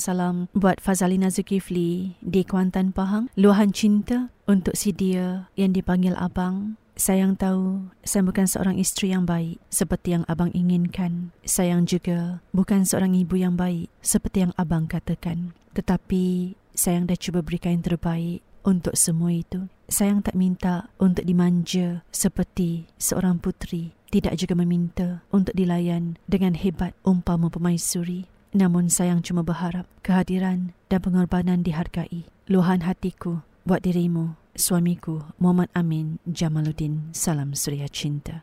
Salam buat Fazalina Zulkifli di Kuantan Pahang. Luahan cinta untuk si dia yang dipanggil Abang. Sayang tahu saya bukan seorang isteri yang baik seperti yang abang inginkan. Sayang juga bukan seorang ibu yang baik seperti yang abang katakan. Tetapi sayang dah cuba berikan yang terbaik untuk semua itu. Sayang tak minta untuk dimanja seperti seorang putri. Tidak juga meminta untuk dilayan dengan hebat umpama pemaisuri. Namun sayang cuma berharap kehadiran dan pengorbanan dihargai. Luahan hatiku buat dirimu, suamiku Muhammad Amin Jamaluddin. Salam Suria Cinta.